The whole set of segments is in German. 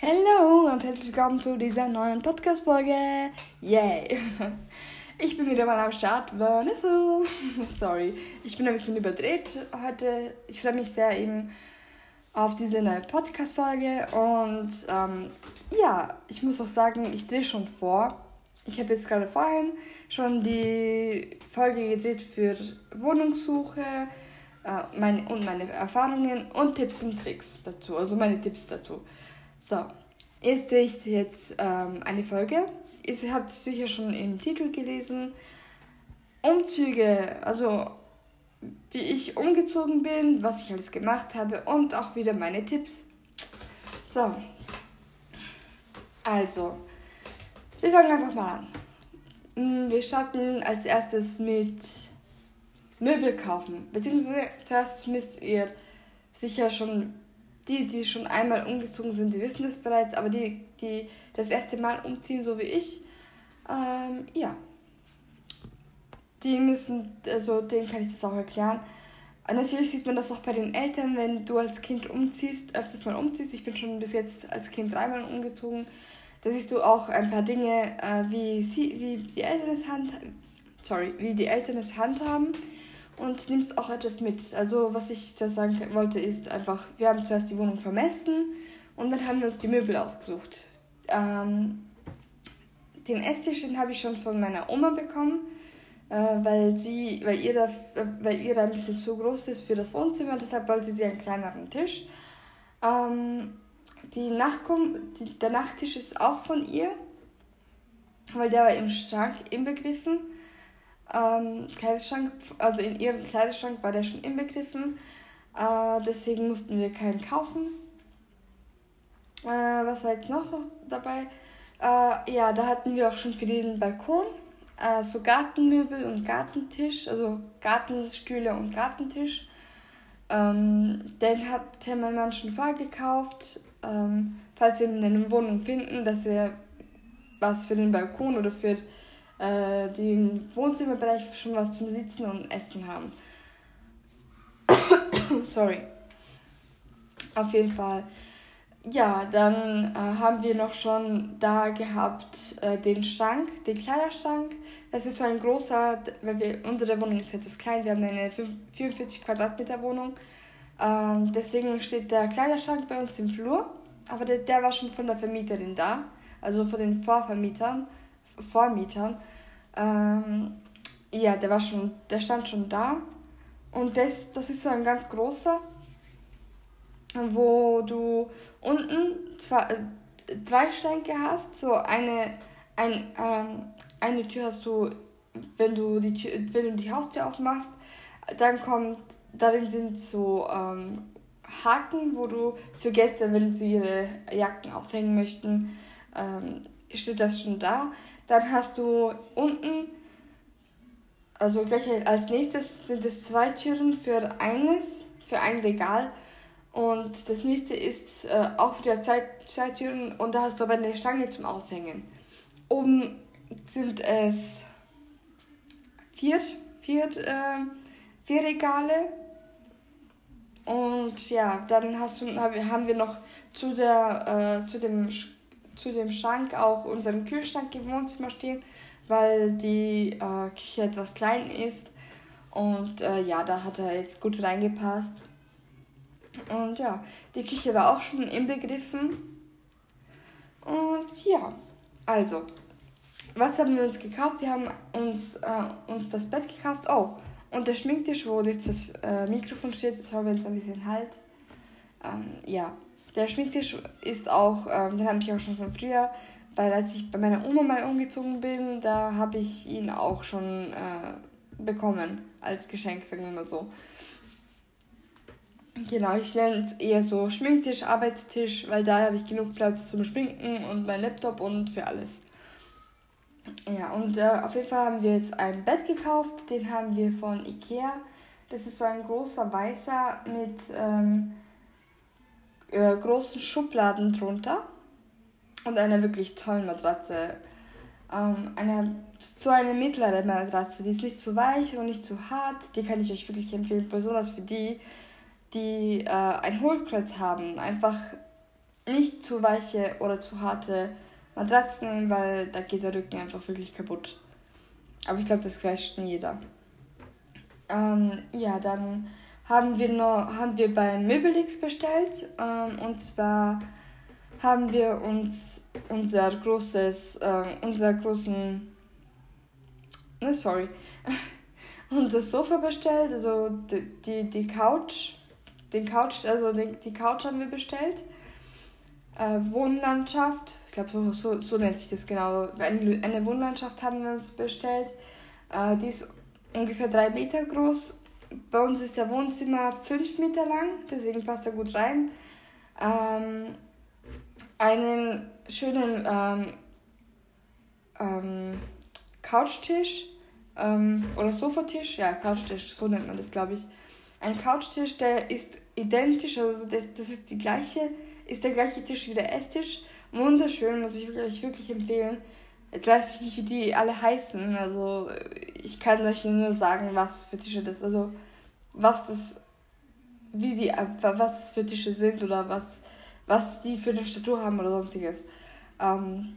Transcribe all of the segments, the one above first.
Hallo und herzlich willkommen zu dieser neuen Podcast-Folge. Yay! Ich bin wieder mal am Start. Vanessa. Sorry, ich bin ein bisschen überdreht heute. Ich freue mich sehr eben auf diese neue Podcast-Folge und ähm, ja, ich muss auch sagen, ich drehe schon vor. Ich habe jetzt gerade vorhin schon die Folge gedreht für Wohnungssuche äh, meine, und meine Erfahrungen und Tipps und Tricks dazu, also meine Tipps dazu. So, ist jetzt ähm, eine Folge. Ihr habt sicher schon im Titel gelesen. Umzüge, also wie ich umgezogen bin, was ich alles gemacht habe und auch wieder meine Tipps. So, also, wir fangen einfach mal an. Mm, wir starten als erstes mit Möbel kaufen. Beziehungsweise zuerst müsst ihr sicher schon die, die schon einmal umgezogen sind, die wissen das bereits, aber die, die das erste Mal umziehen, so wie ich, ähm, ja, die müssen, also denen kann ich das auch erklären. Natürlich sieht man das auch bei den Eltern, wenn du als Kind umziehst, öfters mal umziehst. Ich bin schon bis jetzt als Kind dreimal umgezogen. Da siehst du auch ein paar Dinge, äh, wie, sie, wie die Eltern es hand, sorry, wie die Eltern es handhaben und nimmst auch etwas mit. Also was ich da sagen wollte ist einfach, wir haben zuerst die Wohnung vermessen und dann haben wir uns die Möbel ausgesucht. Ähm, den Esstisch, den habe ich schon von meiner Oma bekommen, äh, weil sie, weil ihr, da, äh, weil ihr da ein bisschen zu groß ist für das Wohnzimmer, deshalb wollte sie einen kleineren Tisch. Ähm, die Nachkom die, der Nachttisch ist auch von ihr, weil der war im Schrank inbegriffen ähm, Kleiderschrank, also in ihrem Kleiderschrank war der schon inbegriffen. Äh, deswegen mussten wir keinen kaufen. Äh, was war jetzt noch dabei? Äh, ja, da hatten wir auch schon für den Balkon äh, so Gartenmöbel und Gartentisch, also Gartenstühle und Gartentisch. Ähm, den hat mein Mann schon vorgekauft. Ähm, falls wir eine Wohnung finden, dass wir was für den Balkon oder für äh, den Wohnzimmerbereich schon was zum Sitzen und Essen haben. Sorry. Auf jeden Fall. Ja, dann äh, haben wir noch schon da gehabt äh, den Schrank, den Kleiderschrank. Das ist so ein großer, weil wir unsere Wohnung ist etwas klein, wir haben eine 44 Quadratmeter Wohnung. Ähm, deswegen steht der Kleiderschrank bei uns im Flur, aber der, der war schon von der Vermieterin da, also von den Vorvermietern. Vormietern. Ähm, ja, der war schon, der stand schon da. Und das, das ist so ein ganz großer, wo du unten zwei, äh, drei Schränke hast. So eine, ein, ähm, eine Tür hast du, wenn du die Tür, wenn du die Haustür aufmachst, dann kommt, darin sind so ähm, Haken, wo du für Gäste, wenn sie ihre Jacken aufhängen möchten, ähm, steht das schon da. Dann hast du unten, also gleich als nächstes sind es zwei Türen für eines, für ein Regal. Und das nächste ist äh, auch wieder zwei, zwei Türen und da hast du aber eine Stange zum Aufhängen. Oben sind es vier, vier, äh, vier Regale. Und ja, dann hast du, haben wir noch zu, der, äh, zu dem zu dem Schrank auch unseren Kühlschrank im Wohnzimmer stehen, weil die äh, Küche etwas klein ist. Und äh, ja, da hat er jetzt gut reingepasst. Und ja, die Küche war auch schon inbegriffen. Und ja, also, was haben wir uns gekauft? Wir haben uns, äh, uns das Bett gekauft. Oh, und der Schminktisch, wo jetzt das äh, Mikrofon steht, schau, wenn es ein bisschen halt. Ähm, ja, der Schminktisch ist auch, ähm, den habe ich auch schon von früher, weil als ich bei meiner Oma mal umgezogen bin, da habe ich ihn auch schon äh, bekommen als Geschenk, sagen wir mal so. Genau, ich nenne es eher so Schminktisch, Arbeitstisch, weil da habe ich genug Platz zum Schminken und mein Laptop und für alles. Ja, und äh, auf jeden Fall haben wir jetzt ein Bett gekauft, den haben wir von Ikea. Das ist so ein großer weißer mit ähm, äh, großen Schubladen drunter und einer wirklich tollen Matratze. Ähm, eine, so eine mittlere Matratze, die ist nicht zu weich und nicht zu hart. Die kann ich euch wirklich empfehlen, besonders für die, die äh, ein Hohlkreuz haben. Einfach, nicht zu weiche oder zu harte Matratzen nehmen, weil da geht der Rücken einfach wirklich kaputt. Aber ich glaube, das weiß schon jeder. Ähm, ja, dann haben wir noch haben wir bei Möbelix bestellt ähm, und zwar haben wir uns unser großes äh, unser großen ne, sorry unser Sofa bestellt also die, die, Couch den Couch also die, die Couch haben wir bestellt. Äh, Wohnlandschaft ich glaube so, so, so nennt sich das genau. Eine, eine Wohnlandschaft haben wir uns bestellt. Äh, die ist ungefähr drei Meter groß bei uns ist der Wohnzimmer 5 Meter lang, deswegen passt er gut rein. Ähm, einen schönen ähm, ähm, Couchtisch ähm, oder Sofatisch, ja, Couchtisch, so nennt man das, glaube ich. Ein Couchtisch, der ist identisch, also das, das ist die gleiche, ist der gleiche Tisch wie der Esstisch. Wunderschön, muss ich wirklich, wirklich empfehlen. Jetzt weiß ich nicht, wie die alle heißen. Also ich kann euch nur sagen, was für Tische das, also was das, wie die, was das für Tische sind oder was, was die für eine Statur haben oder sonstiges. Ähm,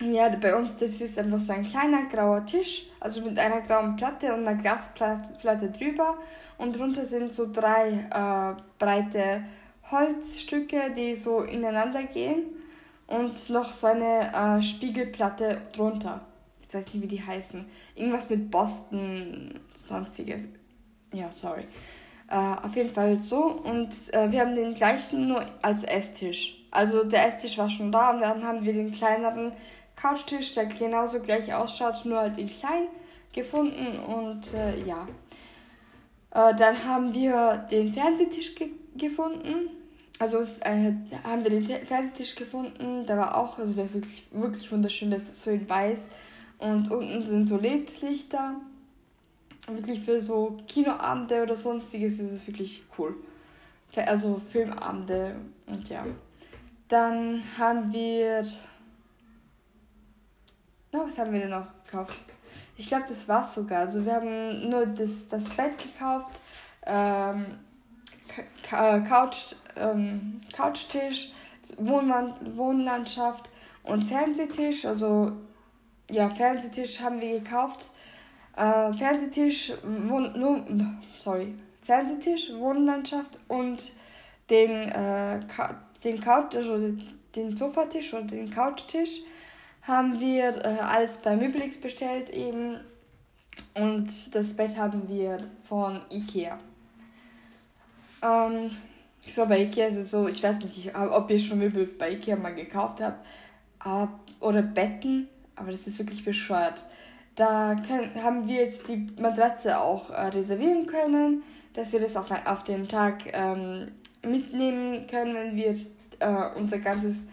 ja, bei uns, das ist einfach so ein kleiner grauer Tisch, also mit einer grauen Platte und einer Glasplatte drüber. Und drunter sind so drei äh, breite Holzstücke, die so ineinander gehen und noch so eine äh, Spiegelplatte drunter. Ich weiß nicht, wie die heißen. Irgendwas mit Boston, sonstiges. Ja, sorry. Äh, auf jeden Fall so. Und äh, wir haben den gleichen nur als Esstisch. Also der Esstisch war schon da und dann haben wir den kleineren Couchtisch, der genauso gleich ausschaut, nur halt in klein gefunden. Und äh, ja. Äh, dann haben wir den Fernsehtisch ge gefunden also äh, haben wir den Fernsehtisch gefunden. Der war auch, also der ist wirklich, wirklich wunderschön. Das ist so in weiß. Und unten sind so LED-Lichter. Wirklich für so Kinoabende oder sonstiges ist es wirklich cool. Also Filmabende und ja. Dann haben wir. Na, was haben wir denn noch gekauft? Ich glaube, das war's sogar. Also wir haben nur das, das Bett gekauft. Ähm, Couch ähm, Couchtisch, Wohnland Wohnlandschaft und Fernsehtisch. Also ja, Fernsehtisch haben wir gekauft. Äh, Fernsehtisch, Wohn sorry, Fernsehtisch, Wohnlandschaft und den, äh, den Couch, also den Sofatisch und den Couchtisch haben wir äh, alles bei Möblix bestellt eben und das Bett haben wir von Ikea. Ähm, so, bei Ikea ist es so, ich weiß nicht, ob ihr schon Möbel bei Ikea mal gekauft habt oder Betten, aber das ist wirklich bescheuert. Da können, haben wir jetzt die Matratze auch äh, reservieren können, dass wir das auf, auf den Tag ähm, mitnehmen können, wenn wir äh, unser ganzes,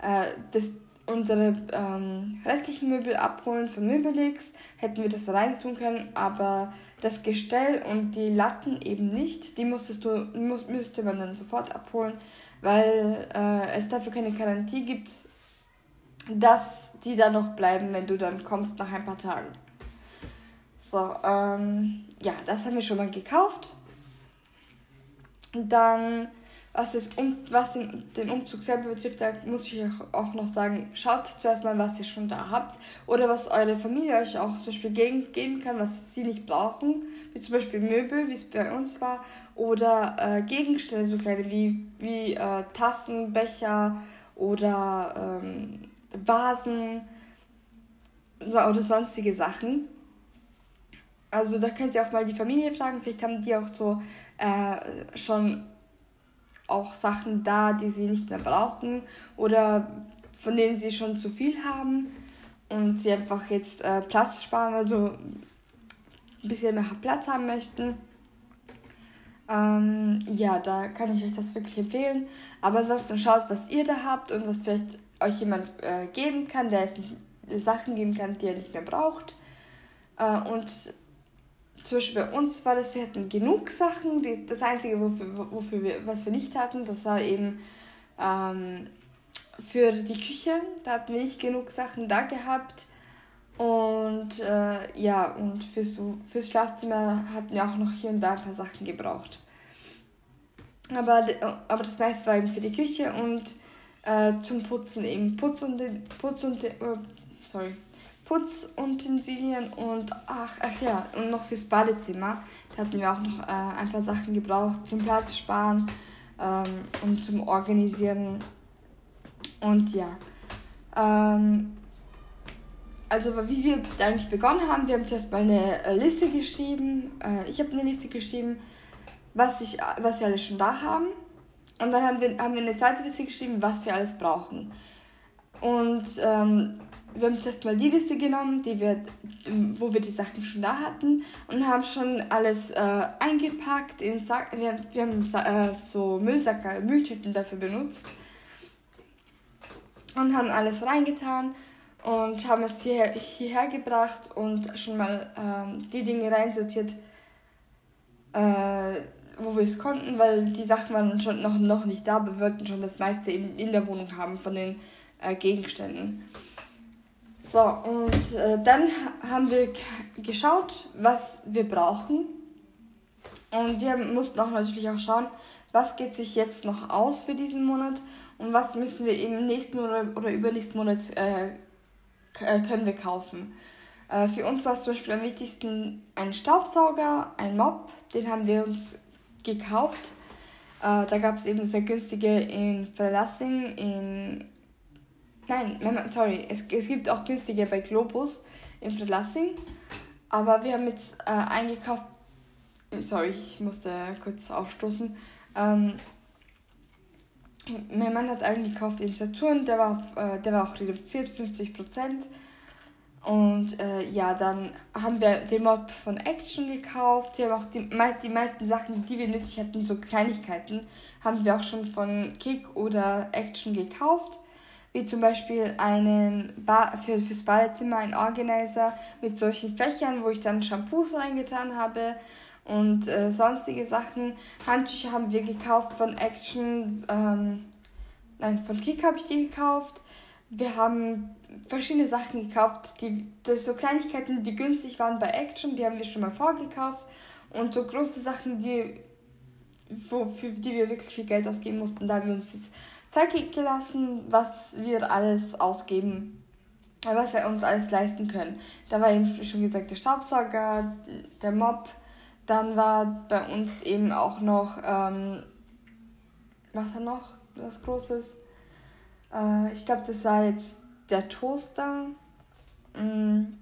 äh, das, unsere ähm, restlichen Möbel abholen von Möbelix, hätten wir das rein tun können, aber das Gestell und die Latten eben nicht. Die musstest du, muss, müsste man dann sofort abholen, weil äh, es dafür keine Garantie gibt, dass die da noch bleiben, wenn du dann kommst nach ein paar Tagen. So, ähm, ja, das haben wir schon mal gekauft. Dann was, das um, was den Umzug selber betrifft, da muss ich euch auch noch sagen, schaut zuerst mal, was ihr schon da habt oder was eure Familie euch auch zum Beispiel geben kann, was sie nicht brauchen, wie zum Beispiel Möbel, wie es bei uns war, oder äh, Gegenstände, so kleine wie, wie äh, Tassen, Becher oder ähm, Vasen oder sonstige Sachen. Also da könnt ihr auch mal die Familie fragen, vielleicht haben die auch so äh, schon auch Sachen da, die sie nicht mehr brauchen oder von denen sie schon zu viel haben und sie einfach jetzt äh, Platz sparen, also ein bisschen mehr Platz haben möchten. Ähm, ja, da kann ich euch das wirklich empfehlen. Aber ansonsten schaut, was ihr da habt und was vielleicht euch jemand äh, geben kann, der es nicht, Sachen geben kann, die er nicht mehr braucht. Äh, und zum Beispiel bei uns war das, wir hatten genug Sachen. Die, das Einzige, wofür, wofür wir, was wir nicht hatten, das war eben ähm, für die Küche. Da hatten wir nicht genug Sachen da gehabt. Und äh, ja, und fürs, fürs Schlafzimmer hatten wir auch noch hier und da ein paar Sachen gebraucht. Aber, aber das meiste war eben für die Küche und Äh, zum Putzen eben Putz und Putz und äh, sorry Putzutensilien und ach, ach ja, und noch fürs Badezimmer. Da hatten wir auch noch äh, ein paar Sachen gebraucht zum Platz sparen ähm, und zum Organisieren. Und ja. Ähm, also wie wir eigentlich begonnen haben, wir haben zuerst mal eine äh, Liste geschrieben. Äh, ich habe eine Liste geschrieben, was, ich, was wir alles schon da haben. Und dann haben wir, haben wir eine zweite Liste geschrieben, was wir alles brauchen. Und ähm, wir haben zuerst mal die Liste genommen, die wir, wo wir die Sachen schon da hatten und haben schon alles äh, eingepackt in Sack. Wir, wir haben äh, so Müllsacker, Mülltüten dafür benutzt und haben alles reingetan und haben es hierher, hierher gebracht und schon mal ähm, die Dinge reinsortiert, äh, wo wir es konnten, weil die Sachen waren schon noch, noch nicht da, aber wir wollten schon das meiste in, in der Wohnung haben von den äh, Gegenständen. So, und äh, dann haben wir geschaut, was wir brauchen. Und wir mussten auch natürlich auch schauen, was geht sich jetzt noch aus für diesen Monat und was müssen wir im nächsten oder, oder übernächsten Monat äh, äh, können wir kaufen. Äh, für uns war es zum Beispiel am wichtigsten ein Staubsauger, ein Mop, den haben wir uns gekauft. Äh, da gab es eben sehr günstige in Verlassing, in Nein, sorry, es, es gibt auch günstige bei Globus in Verlassing. Aber wir haben jetzt äh, eingekauft. Sorry, ich musste kurz aufstoßen. Ähm, mein Mann hat eingekauft in Saturn, der war, auf, äh, der war auch reduziert, 50%. Und äh, ja, dann haben wir den Mod von Action gekauft. Wir haben auch die, die meisten Sachen, die wir nötig hatten, so Kleinigkeiten, haben wir auch schon von Kick oder Action gekauft wie zum Beispiel einen ba für, fürs Badezimmer ein Organizer mit solchen Fächern, wo ich dann Shampoos reingetan habe und äh, sonstige Sachen. Handtücher haben wir gekauft von Action, ähm, nein, von Kick habe ich die gekauft. Wir haben verschiedene Sachen gekauft, die, die so Kleinigkeiten, die günstig waren bei Action, die haben wir schon mal vorgekauft. Und so große Sachen, die, wo, für die wir wirklich viel Geld ausgeben mussten, da haben wir uns jetzt Zeit gelassen, was wir alles ausgeben, was wir uns alles leisten können. Da war eben schon gesagt der Staubsauger, der Mob. Dann war bei uns eben auch noch, ähm, was war noch, was Großes? Äh, ich glaube, das war jetzt der Toaster mh, mm,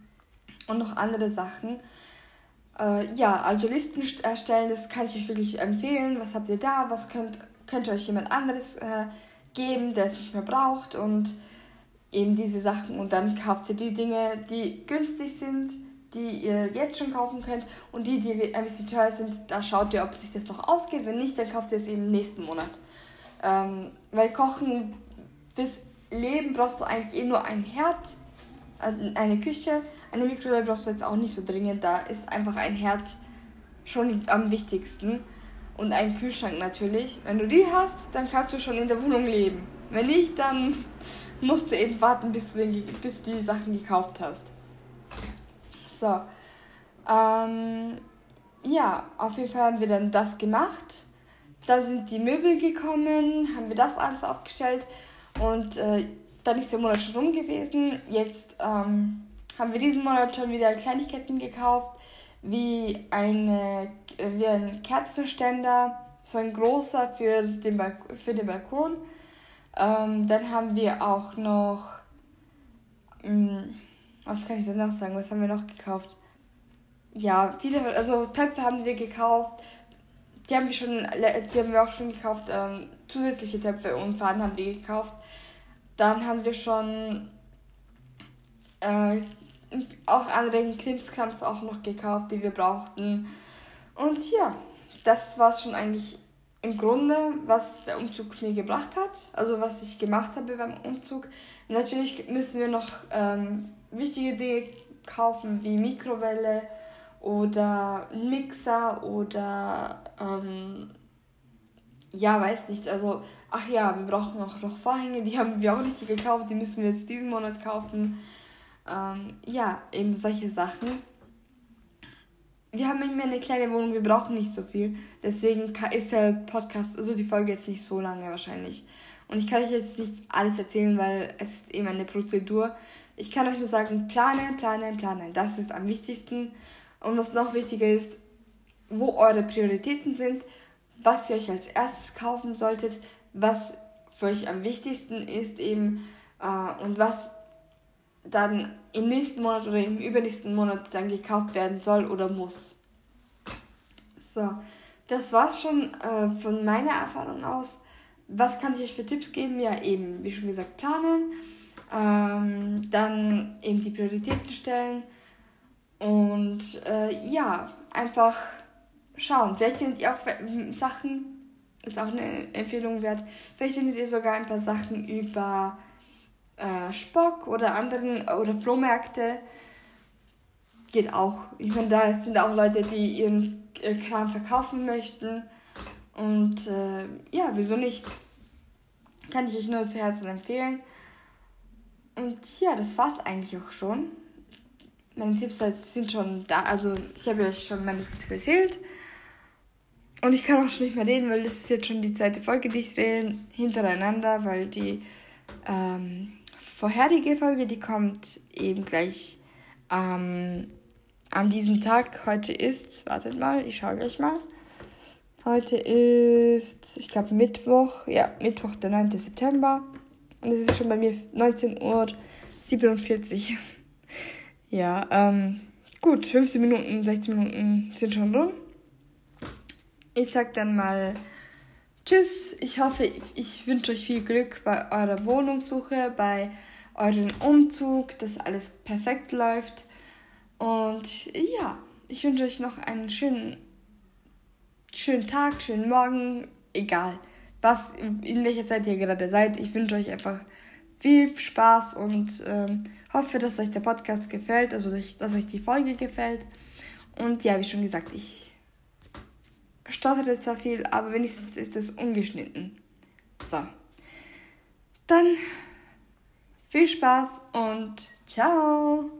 und noch andere Sachen. Äh, ja, also Listen erstellen, das kann ich euch wirklich empfehlen. Was habt ihr da? Was könnt, könnt euch jemand anderes äh, geben, der es nicht mehr braucht und eben diese Sachen. Und dann kauft ihr die Dinge, die günstig sind, die ihr jetzt schon kaufen könnt und die, die ein bisschen teuer sind, da schaut ihr, ob sich das noch ausgeht. Wenn nicht, dann kauft ihr es eben nächsten Monat. Ähm, weil Kochen fürs Leben brauchst du eigentlich eh nur ein Herd, eine Küche. Eine Mikrowelle brauchst du jetzt auch nicht so dringend. Da ist einfach ein Herd schon am wichtigsten und einen Kühlschrank natürlich. Wenn du die hast, dann kannst du schon in der Wohnung leben. Wenn nicht, dann musst du eben warten, bis du, den, bis du die Sachen gekauft hast. So. Ähm, ja, auf jeden Fall haben wir dann das gemacht. Dann sind die Möbel gekommen, haben wir das alles aufgestellt und äh, dann ist der Monat schon rum gewesen. Jetzt ähm, haben wir diesen Monat schon wieder Kleinigkeiten gekauft wie, eine, wie ein Kerzenständer, so ein großer für den, Balk für den Balkon. Ähm, dann haben wir auch noch, mh, mm, was kann ich denn noch sagen, was haben wir noch gekauft? Ja, viele, also Töpfe haben wir gekauft, die haben wir schon, die haben wir auch schon gekauft, ähm, zusätzliche Töpfe und Faden haben wir gekauft. Dann haben wir schon äh, auch andere Krimskrams auch noch gekauft, die wir brauchten. Und ja, das war es schon eigentlich im Grunde, was der Umzug mir gebracht hat. Also was ich gemacht habe beim Umzug. Natürlich müssen wir noch ähm, wichtige Dinge kaufen, wie Mikrowelle oder Mixer oder ähm, ja, weiß nicht. Also, ach ja, wir brauchen auch noch Vorhänge, die haben wir auch nicht gekauft, die müssen wir jetzt diesen Monat kaufen. Ähm, ja, eben solche Sachen. Wir haben immer eine kleine Wohnung, wir brauchen nicht so viel. Deswegen ist der Podcast, also die Folge jetzt nicht so lange wahrscheinlich. Und ich kann euch jetzt nicht alles erzählen, weil es ist eben eine Prozedur. Ich kann euch nur sagen, planen, planen, planen. Das ist am wichtigsten. Und was noch wichtiger ist, wo eure Prioritäten sind, was ihr euch als erstes kaufen solltet, was für euch am wichtigsten ist eben äh, und was dann im nächsten Monat oder im übernächsten Monat dann gekauft werden soll oder muss. So, das war's schon äh, von meiner Erfahrung aus. Was kann ich euch für Tipps geben? Ja, eben, wie schon gesagt, planen. Ähm, dann eben die Prioritäten stellen. Und äh, ja, einfach schauen. Vielleicht findet ihr auch Sachen, ist auch eine Empfehlung wert. Vielleicht findet ihr sogar ein paar Sachen über äh, Spock oder anderen oder Flohmärkte. Geht auch. Ich meine, da sind auch Leute, die ihren äh, Kram verkaufen möchten. Und äh, ja, wieso nicht? Kann ich euch nur zu Herzen empfehlen. Und ja, das war's eigentlich auch schon. Meine Tipps sind schon da. Also ich habe euch schon meine Tipps erzählt. Und ich kann auch schon nicht mehr reden, weil das ist jetzt schon die zweite Folge, die ich drehe, hintereinander, weil die ähm, vorherige Folge, die kommt eben gleich ähm, an diesem Tag. Heute ist, wartet mal, ich schaue gleich mal. Heute ist, ich glaube, Mittwoch, ja, Mittwoch, der 9. September. Und es ist schon bei mir 19.47 Uhr. ja, ähm, gut, 15 Minuten, 16 Minuten sind schon rum. Ich sag dann mal Tschüss. Ich hoffe, ich wünsche euch viel Glück bei eurer Wohnungssuche, bei eurem Umzug, dass alles perfekt läuft. Und ja, ich wünsche euch noch einen schönen, schönen Tag, schönen Morgen, egal was, in welcher Zeit ihr gerade seid. Ich wünsche euch einfach viel Spaß und ähm, hoffe, dass euch der Podcast gefällt, also dass euch die Folge gefällt. Und ja, wie schon gesagt, ich stotterte zwar viel, aber wenigstens ist es ungeschnitten. So. Dann viel Spaß und ciao!